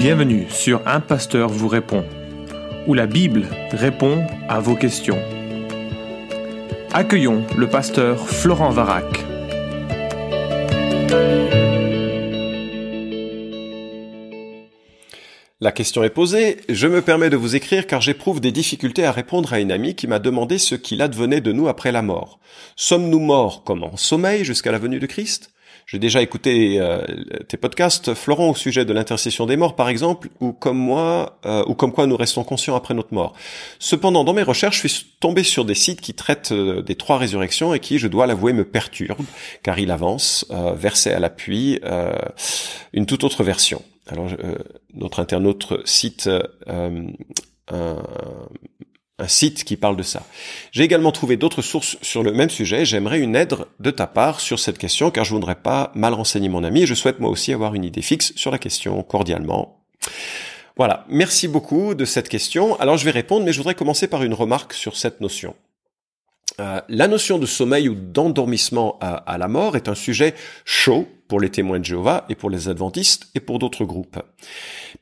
Bienvenue sur Un Pasteur vous répond, où la Bible répond à vos questions. Accueillons le pasteur Florent Varac. La question est posée, je me permets de vous écrire car j'éprouve des difficultés à répondre à une amie qui m'a demandé ce qu'il advenait de nous après la mort. Sommes-nous morts comme en sommeil jusqu'à la venue de Christ? J'ai déjà écouté euh, tes podcasts, Florent, au sujet de l'intercession des morts, par exemple, ou comme moi, euh, ou comme quoi nous restons conscients après notre mort. Cependant, dans mes recherches, je suis tombé sur des sites qui traitent euh, des trois résurrections et qui, je dois l'avouer, me perturbent, car il avance, verset à l'appui, une toute autre version. Alors, notre internaute cite un, un site qui parle de ça. J'ai également trouvé d'autres sources sur le même sujet. J'aimerais une aide de ta part sur cette question car je voudrais pas mal renseigner mon ami je souhaite moi aussi avoir une idée fixe sur la question cordialement. Voilà. Merci beaucoup de cette question. Alors je vais répondre, mais je voudrais commencer par une remarque sur cette notion. Euh, la notion de sommeil ou d'endormissement à, la mort est un sujet chaud pour les témoins de Jéhovah et pour les adventistes et pour d'autres groupes.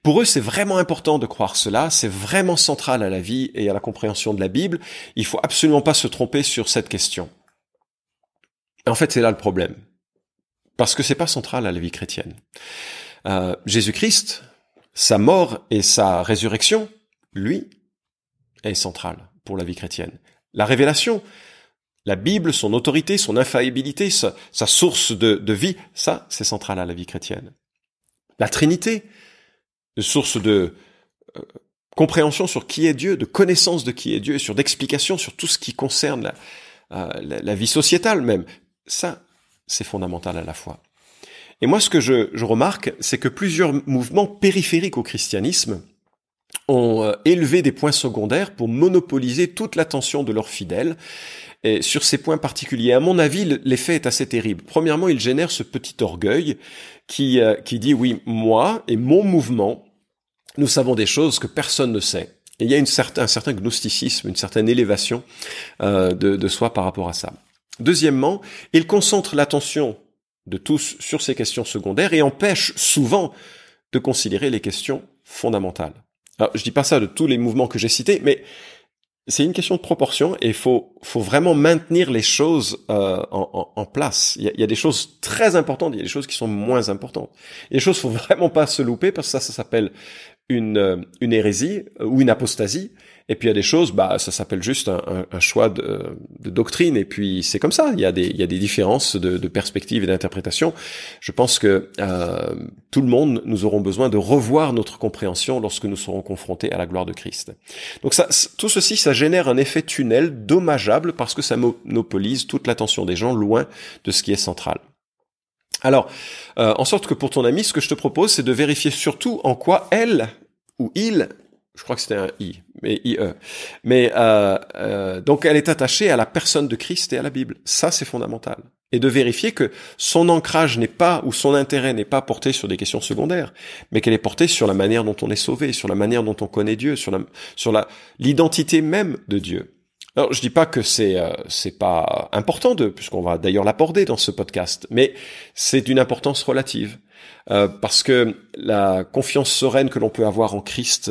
Pour eux, c'est vraiment important de croire cela, c'est vraiment central à la vie et à la compréhension de la Bible. Il faut absolument pas se tromper sur cette question. En fait, c'est là le problème. Parce que c'est pas central à la vie chrétienne. Euh, Jésus-Christ, sa mort et sa résurrection, lui, est central pour la vie chrétienne. La révélation, la Bible, son autorité, son infaillibilité, sa, source de, vie, ça, c'est central à la vie chrétienne. La Trinité, une source de euh, compréhension sur qui est Dieu, de connaissance de qui est Dieu, sur d'explication sur tout ce qui concerne euh, la, vie sociétale même, ça, c'est fondamental à la fois. Et moi, ce que je remarque, c'est que plusieurs mouvements périphériques au christianisme ont euh, élevé des points secondaires pour monopoliser toute l'attention de leurs fidèles et sur ces points particuliers. À mon avis, l'effet est assez terrible. Premièrement, il génère ce petit orgueil qui, euh, qui dit oui, moi et mon mouvement, nous savons des choses que personne ne sait. Et il y a une un certain gnosticisme, une certaine élévation euh, de, de soi par rapport à ça. Deuxièmement, il concentre l'attention de tous sur ces questions secondaires et empêche souvent de considérer les questions fondamentales. Alors, je dis pas ça de tous les mouvements que j'ai cités, mais c'est une question de proportion et faut, faut vraiment maintenir les choses euh, en, en, place. Il y, a, y, a, des choses très importantes, il y a des choses qui sont moins importantes. Et les choses faut vraiment pas se louper parce que ça, ça s'appelle une, euh, une hérésie euh, ou une apostasie. Et puis il y a des choses, bah ça s'appelle juste un, un, choix de, de, doctrine. Et puis c'est comme ça. Il y a des, il y a des différences de, de perspective et d'interprétation. Je pense que euh, tout le monde, nous aurons besoin de revoir notre compréhension lorsque nous serons confrontés à la gloire de Christ. Donc ça, tout ceci, ça génère un effet tunnel dommageable parce que ça monopolise toute l'attention des gens loin de ce qui est central. Alors, euh, en sorte que pour ton ami, ce que je te propose, c'est de vérifier surtout en quoi elle ou il, je crois que c'était un i, mais ie, mais euh, euh, donc elle est attachée à la personne de Christ et à la Bible. Ça, c'est fondamental. Et de vérifier que son ancrage n'est pas ou son intérêt n'est pas porté sur des questions secondaires, mais qu'elle est portée sur la manière dont on est sauvé, sur la manière dont on connaît Dieu, sur la sur la l'identité même de Dieu. Alors, je dis pas que c'est euh, c'est pas important de, puisqu'on va d'ailleurs l'aborder dans ce podcast, mais c'est d'une importance relative euh, parce que la confiance sereine que l'on peut avoir en Christ,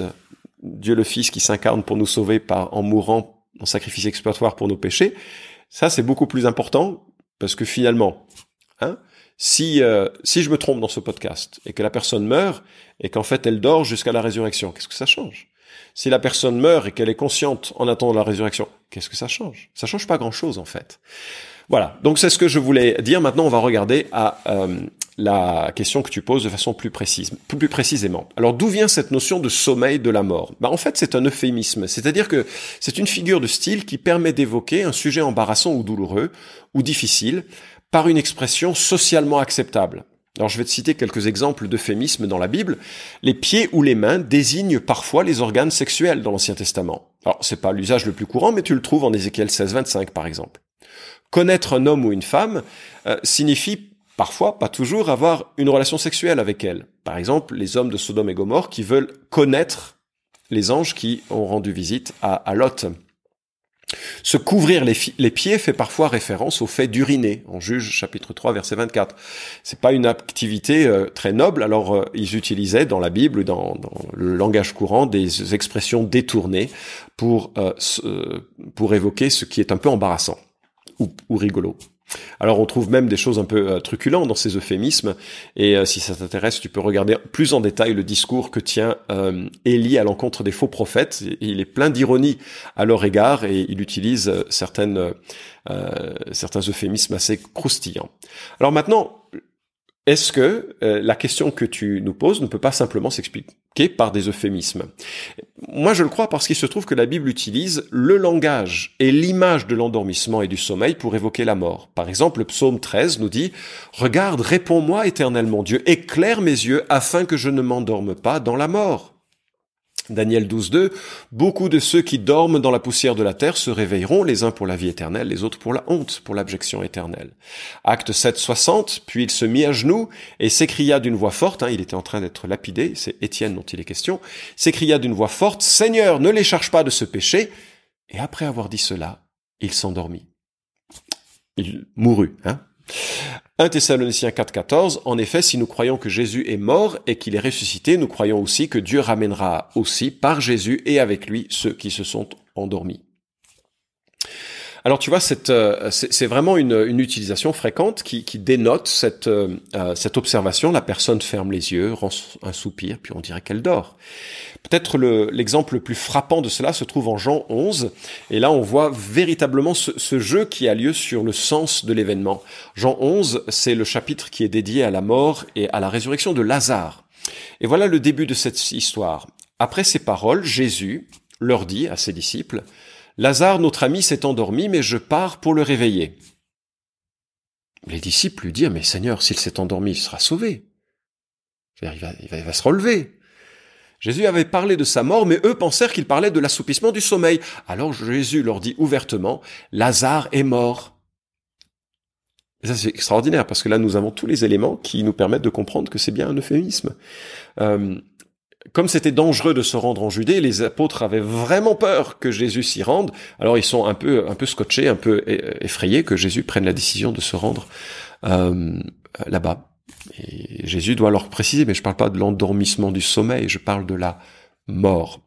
Dieu le Fils qui s'incarne pour nous sauver par en mourant en sacrifice expiatoire pour nos péchés, ça c'est beaucoup plus important parce que finalement, hein, si euh, si je me trompe dans ce podcast et que la personne meurt et qu'en fait elle dort jusqu'à la résurrection, qu'est-ce que ça change? Si la personne meurt et qu'elle est consciente en attendant la résurrection, qu'est-ce que ça change? Ça change pas grand-chose en fait. Voilà, donc c'est ce que je voulais dire. Maintenant, on va regarder à euh, la question que tu poses de façon plus précise, plus, précisément. Alors, d'où vient cette notion de sommeil de la mort? Bah, En fait, c'est un euphémisme, c'est-à-dire que c'est une figure de style qui permet d'évoquer un sujet embarrassant ou douloureux ou difficile par une expression socialement acceptable. Alors je vais te citer quelques exemples d'euphémismes dans la Bible. Les pieds ou les mains désignent parfois les organes sexuels dans l'Ancien Testament. Alors c'est pas l'usage le plus courant, mais tu le trouves en Ézéchiel 16, 25 par exemple. Connaître un homme ou une femme euh, signifie parfois, pas toujours, avoir une relation sexuelle avec elle. Par exemple, les hommes de Sodome et Gomorre qui veulent connaître les anges qui ont rendu visite à, à Lot. Se couvrir les, pieds fait parfois référence au fait d'uriner, en Juge chapitre 3 verset 24. C'est pas une activité euh, très noble, alors euh, ils utilisaient dans la Bible, dans, dans, le langage courant, des expressions détournées pour, euh, pour évoquer ce qui est un peu embarrassant ou rigolo. Alors on trouve même des choses un peu euh, truculentes dans ces euphémismes, et euh, si ça t'intéresse, tu peux regarder plus en détail le discours que tient euh, Élie à l'encontre des faux prophètes. Il est plein d'ironie à leur égard, et il utilise certains euphémismes assez croustillants. Alors maintenant, est-ce que la question que tu nous poses ne peut pas simplement s'expliquer par des euphémismes? Moi, je le crois parce qu'il se trouve que la Bible utilise le langage et l'image de l'endormissement et du sommeil pour évoquer la mort. Par exemple, le psaume 13 nous dit ⁇ Regarde, réponds-moi, éternel mon Dieu, éclaire mes yeux afin que je ne m'endorme pas dans la mort. Daniel 12.2, beaucoup de ceux qui dorment dans la poussière de la terre se réveilleront, les uns pour la vie éternelle, les autres pour la honte, pour l'abjection éternelle. Acte 7.60, puis il se mit à genoux et s'écria d'une voix forte, hein, il était en train d'être lapidé, c'est Étienne dont il est question, s'écria d'une voix forte, Seigneur, ne les charge pas de ce péché. Et après avoir dit cela, il s'endormit. Il mourut. Hein 1 Thessaloniciens 4.14, en effet, si nous croyons que Jésus est mort et qu'il est ressuscité, nous croyons aussi que Dieu ramènera aussi par Jésus et avec lui ceux qui se sont endormis. Alors tu vois, euh, c'est vraiment une, utilisation fréquente qui, dénote cette, euh, euh, cette observation. La personne ferme les yeux, rend un soupir, puis on dirait qu'elle dort. Peut-être l'exemple le, plus frappant de cela se trouve en Jean 11, et là on voit véritablement ce, ce jeu qui a lieu sur le sens de l'événement. Jean 11, c'est le chapitre qui est dédié à la mort et à la résurrection de Lazare. Et voilà le début de cette histoire. Après ces paroles, Jésus leur dit à ses disciples, Lazare, notre ami, s'est endormi, mais je pars pour le réveiller. Les disciples lui dirent, mais Seigneur, s'il s'est endormi, il sera sauvé. Il va, se relever. Jésus avait parlé de sa mort, mais eux pensèrent qu'il parlait de l'assoupissement du sommeil. Alors Jésus leur dit ouvertement, Lazare est mort. ça, c'est extraordinaire, parce que là, nous avons tous les éléments qui nous permettent de comprendre que c'est bien un euphémisme. Euh, comme c'était dangereux de se rendre en Judée, les apôtres avaient vraiment peur que Jésus s'y rende. Alors ils sont un peu, un peu scotchés, un peu effrayés que Jésus prenne la décision de se rendre euh, là-bas. Jésus doit leur préciser, mais je ne parle pas de l'endormissement du sommeil, je parle de la mort.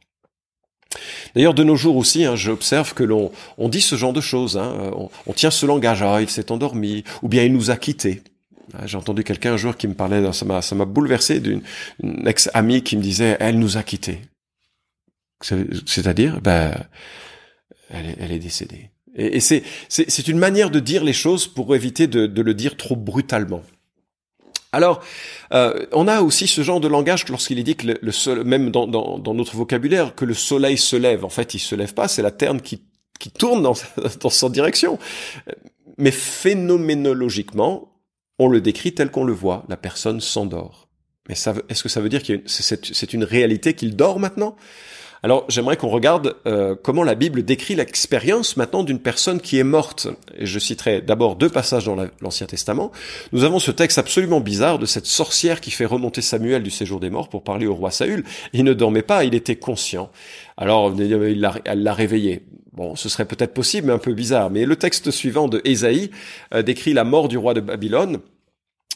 D'ailleurs, de nos jours aussi, hein, j'observe que l'on on dit ce genre de choses. Hein, on, on, tient ce langage, ah, il s'est endormi, ou bien il nous a quittés. Ah, j'ai entendu quelqu'un un jour qui me parlait, ça m'a, bouleversé d'une ex-amie qui me disait, elle nous a quittés. C'est-à-dire, ben, elle est, décédée. Et, c'est, c'est, une manière de dire les choses pour éviter de, le dire trop brutalement. Alors, euh, on a aussi ce genre de langage lorsqu'il est dit que le, le même dans, dans, dans, notre vocabulaire, que le soleil se lève. En fait, il se lève pas, c'est la Terre qui, qui tourne dans, dans son direction. Mais phénoménologiquement, on le décrit tel qu'on le voit, la personne s'endort. Mais est-ce que ça veut dire que c'est une réalité qu'il dort maintenant? Alors j'aimerais qu'on regarde euh, comment la Bible décrit l'expérience maintenant d'une personne qui est morte. Et je citerai d'abord deux passages dans l'Ancien Testament. Nous avons ce texte absolument bizarre de cette sorcière qui fait remonter Samuel du séjour des morts pour parler au roi Saül. Il ne dormait pas, il était conscient. Alors il l'a réveillé. Bon, ce serait peut-être possible, mais un peu bizarre. Mais le texte suivant de Ésaïe euh, décrit la mort du roi de Babylone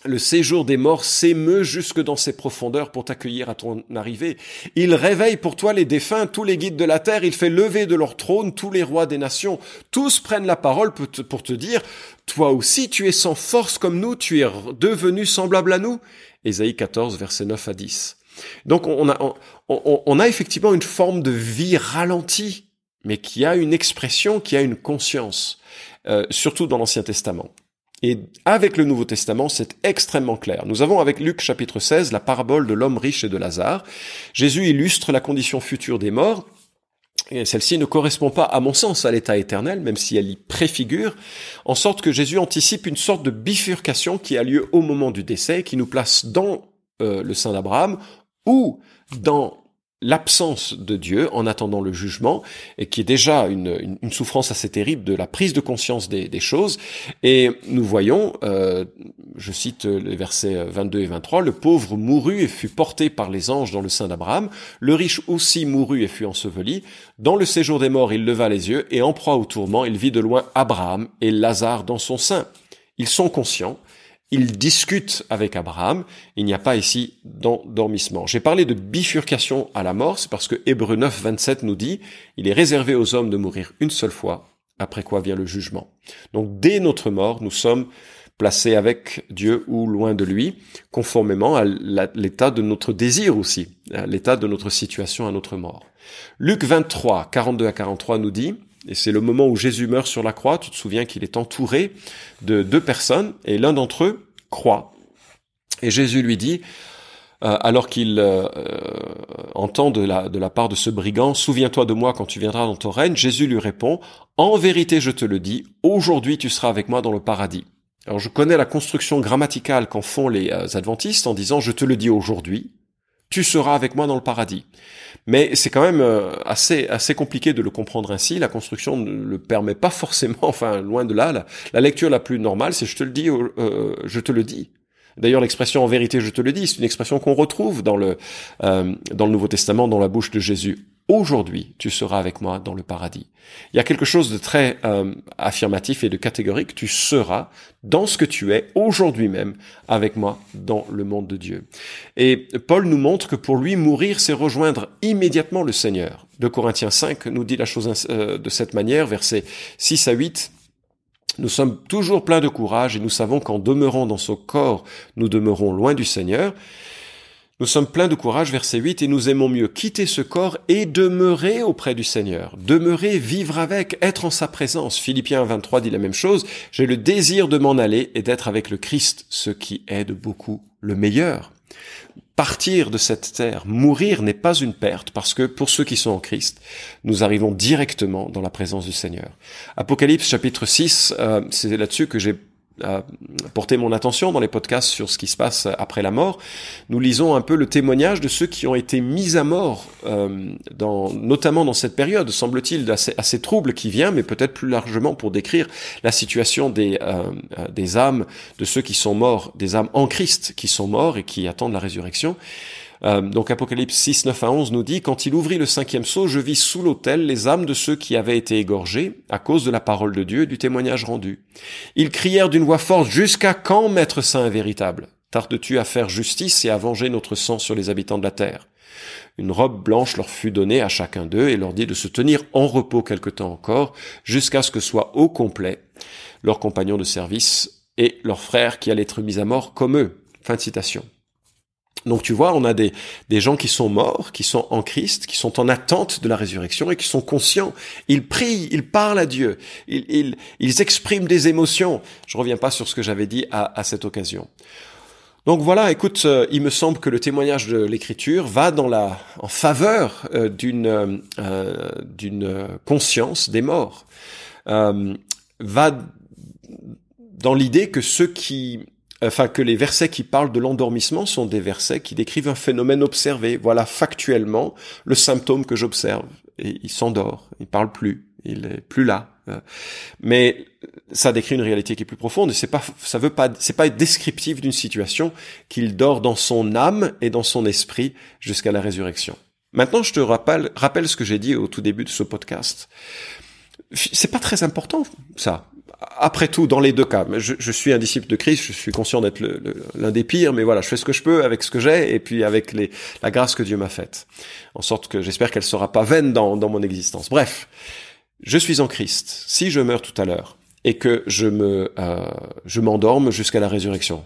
le séjour des morts s'émeut jusque dans ses profondeurs pour t'accueillir à ton arrivée. Il réveille pour toi les défunts, tous les guides de la terre, il fait lever de leur trône tous les rois des nations. Tous prennent la parole pour te, dire, toi aussi tu es sans force comme nous, tu es devenu semblable à nous. Ésaïe 14, versets 9 à 10. Donc on a, on, a effectivement une forme de vie ralentie, mais qui a une expression, qui a une conscience, euh, surtout dans l'Ancien Testament. Et avec le Nouveau Testament, c'est extrêmement clair. Nous avons avec Luc chapitre 16 la parabole de l'homme riche et de Lazare. Jésus illustre la condition future des morts. Et celle-ci ne correspond pas, à mon sens, à l'état éternel, même si elle y préfigure, en sorte que Jésus anticipe une sorte de bifurcation qui a lieu au moment du décès, qui nous place dans euh, le sein d'Abraham ou dans l'absence de Dieu en attendant le jugement, et qui est déjà une, souffrance assez terrible de la prise de conscience des, des choses. Et nous voyons, euh, je cite les versets 22 et 23, le pauvre mourut et fut porté par les anges dans le sein d'Abraham, le riche aussi mourut et fut enseveli. Dans le séjour des morts, il leva les yeux, et en proie au tourment, il vit de loin Abraham et Lazare dans son sein. Ils sont conscients il discute avec Abraham. Il n'y a pas ici d'endormissement. J'ai parlé de bifurcation à la mort, c'est parce que Hébreu 9, 27 nous dit, il est réservé aux hommes de mourir une seule fois, après quoi vient le jugement. Donc dès notre mort, nous sommes placés avec Dieu ou loin de lui, conformément à l'état de notre désir aussi, à l'état de notre situation à notre mort. Luc 23, 42 à 43 nous dit, et c'est le moment où Jésus meurt sur la croix. Tu te souviens qu'il est entouré de deux personnes et l'un d'entre eux croit. Et Jésus lui dit, euh, alors qu'il euh, entend de la, de la part de ce brigand, Souviens-toi de moi quand tu viendras dans ton règne, Jésus lui répond, En vérité je te le dis, aujourd'hui tu seras avec moi dans le paradis. Alors je connais la construction grammaticale qu'en font les euh, adventistes en disant Je te le dis aujourd'hui, tu seras avec moi dans le paradis. Mais c'est quand même euh, assez assez compliqué de le comprendre ainsi. La construction ne le permet pas forcément. Enfin, loin de là. La, lecture la plus normale, c'est je te le dis, euh, je te le dis. D'ailleurs, l'expression en vérité, je te le dis, c'est une expression qu'on retrouve dans le euh, dans le Nouveau Testament, dans la bouche de Jésus aujourd'hui tu seras avec moi dans le paradis. Il y a quelque chose de très euh, affirmatif et de catégorique, tu seras dans ce que tu es aujourd'hui même avec moi dans le monde de Dieu. Et Paul nous montre que pour lui, mourir, c'est rejoindre immédiatement le Seigneur. De Corinthiens 5 nous dit la chose euh, de cette manière, versets 6 à 8. Nous sommes toujours pleins de courage et nous savons qu'en demeurant dans ce corps, nous demeurons loin du Seigneur. Nous sommes pleins de courage, verset 8, et nous aimons mieux quitter ce corps et demeurer auprès du Seigneur. Demeurer, vivre avec, être en sa présence. Philippiens 23 dit la même chose. J'ai le désir de m'en aller et d'être avec le Christ, ce qui aide beaucoup le meilleur. Partir de cette terre, mourir n'est pas une perte parce que pour ceux qui sont en Christ, nous arrivons directement dans la présence du Seigneur. Apocalypse chapitre 6, euh, c'est là-dessus que j'ai porter mon attention dans les podcasts sur ce qui se passe après la mort, nous lisons un peu le témoignage de ceux qui ont été mis à mort, euh, dans, notamment dans cette période, semble-t-il, assez, assez trouble qui vient, mais peut-être plus largement pour décrire la situation des, euh, euh, des âmes de ceux qui sont morts, des âmes en Christ qui sont morts et qui attendent la résurrection. Euh, donc Apocalypse 6, 9 à 11 nous dit, Quand il ouvrit le cinquième sceau, je vis sous l'autel les âmes de ceux qui avaient été égorgés à cause de la parole de Dieu et du témoignage rendu. Ils crièrent d'une voix forte, Jusqu'à quand, Maître saint véritable? Tardes-tu à faire justice et à venger notre sang sur les habitants de la terre? Une robe blanche leur fut donnée à chacun d'eux et leur dit de se tenir en repos quelque temps encore, jusqu'à ce que soit au complet leurs compagnons de service et leurs frères qui allaient être mis à mort comme eux. Fin de citation. Donc tu vois, on a des, des gens qui sont morts, qui sont en Christ, qui sont en attente de la résurrection et qui sont conscients. Ils prient, ils parlent à Dieu, ils, ils, ils expriment des émotions. Je reviens pas sur ce que j'avais dit à, à, cette occasion. Donc voilà, écoute, euh, il me semble que le témoignage de l'Écriture va dans la, en faveur euh, d'une euh, d'une conscience des morts, va dans l'idée que ceux qui enfin que les versets qui parlent de l'endormissement sont des versets qui décrivent un phénomène observé. Voilà factuellement le symptôme que j'observe. Et il s'endort, il parle plus, il est plus là. Mais ça décrit une réalité qui est plus profonde c'est pas, ça veut pas, c'est pas descriptif d'une situation qu'il dort dans son âme et dans son esprit jusqu'à la résurrection. Maintenant, je te rappelle, rappelle ce que j'ai dit au tout début de ce podcast. C'est pas très important, ça après tout, dans les deux cas, je, je, suis un disciple de Christ, je suis conscient d'être l'un des pires, mais voilà, je fais ce que je peux avec ce que j'ai et puis avec la grâce que Dieu m'a faite, en sorte que j'espère qu'elle sera pas vaine dans, dans mon existence. Bref, je suis en Christ. Si je meurs tout à l'heure et que je me, euh, je m'endorme jusqu'à la résurrection,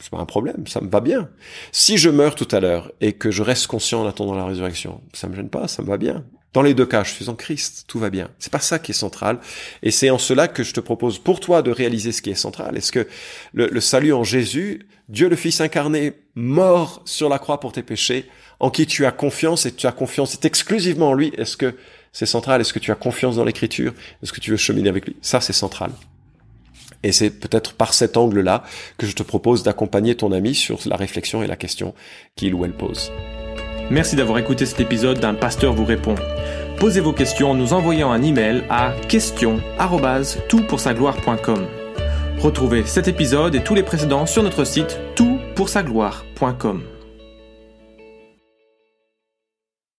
c'est pas un problème, ça me va bien. Si je meurs tout à l'heure et que je reste conscient en attendant la résurrection, ça me gêne pas, ça me va bien. Dans les deux cas, je suis en Christ, tout va bien. C'est pas ça qui est central. Et c'est en cela que je te propose pour toi de réaliser ce qui est central. Est-ce que le, le, salut en Jésus, Dieu le Fils incarné, mort sur la croix pour tes péchés, en qui tu as confiance et tu as confiance, c'est exclusivement en lui. Est-ce que c'est central? Est-ce que tu as confiance dans l'écriture? Est-ce que tu veux cheminer avec lui? Ça, c'est central. Et c'est peut-être par cet angle-là que je te propose d'accompagner ton ami sur la réflexion et la question qu'il ou elle pose. Merci d'avoir écouté cet épisode d'un pasteur vous répond. Posez vos questions en nous envoyant un email à question@toutpoursagloire.com. Retrouvez cet épisode et tous les précédents sur notre site toutpoursagloire.com.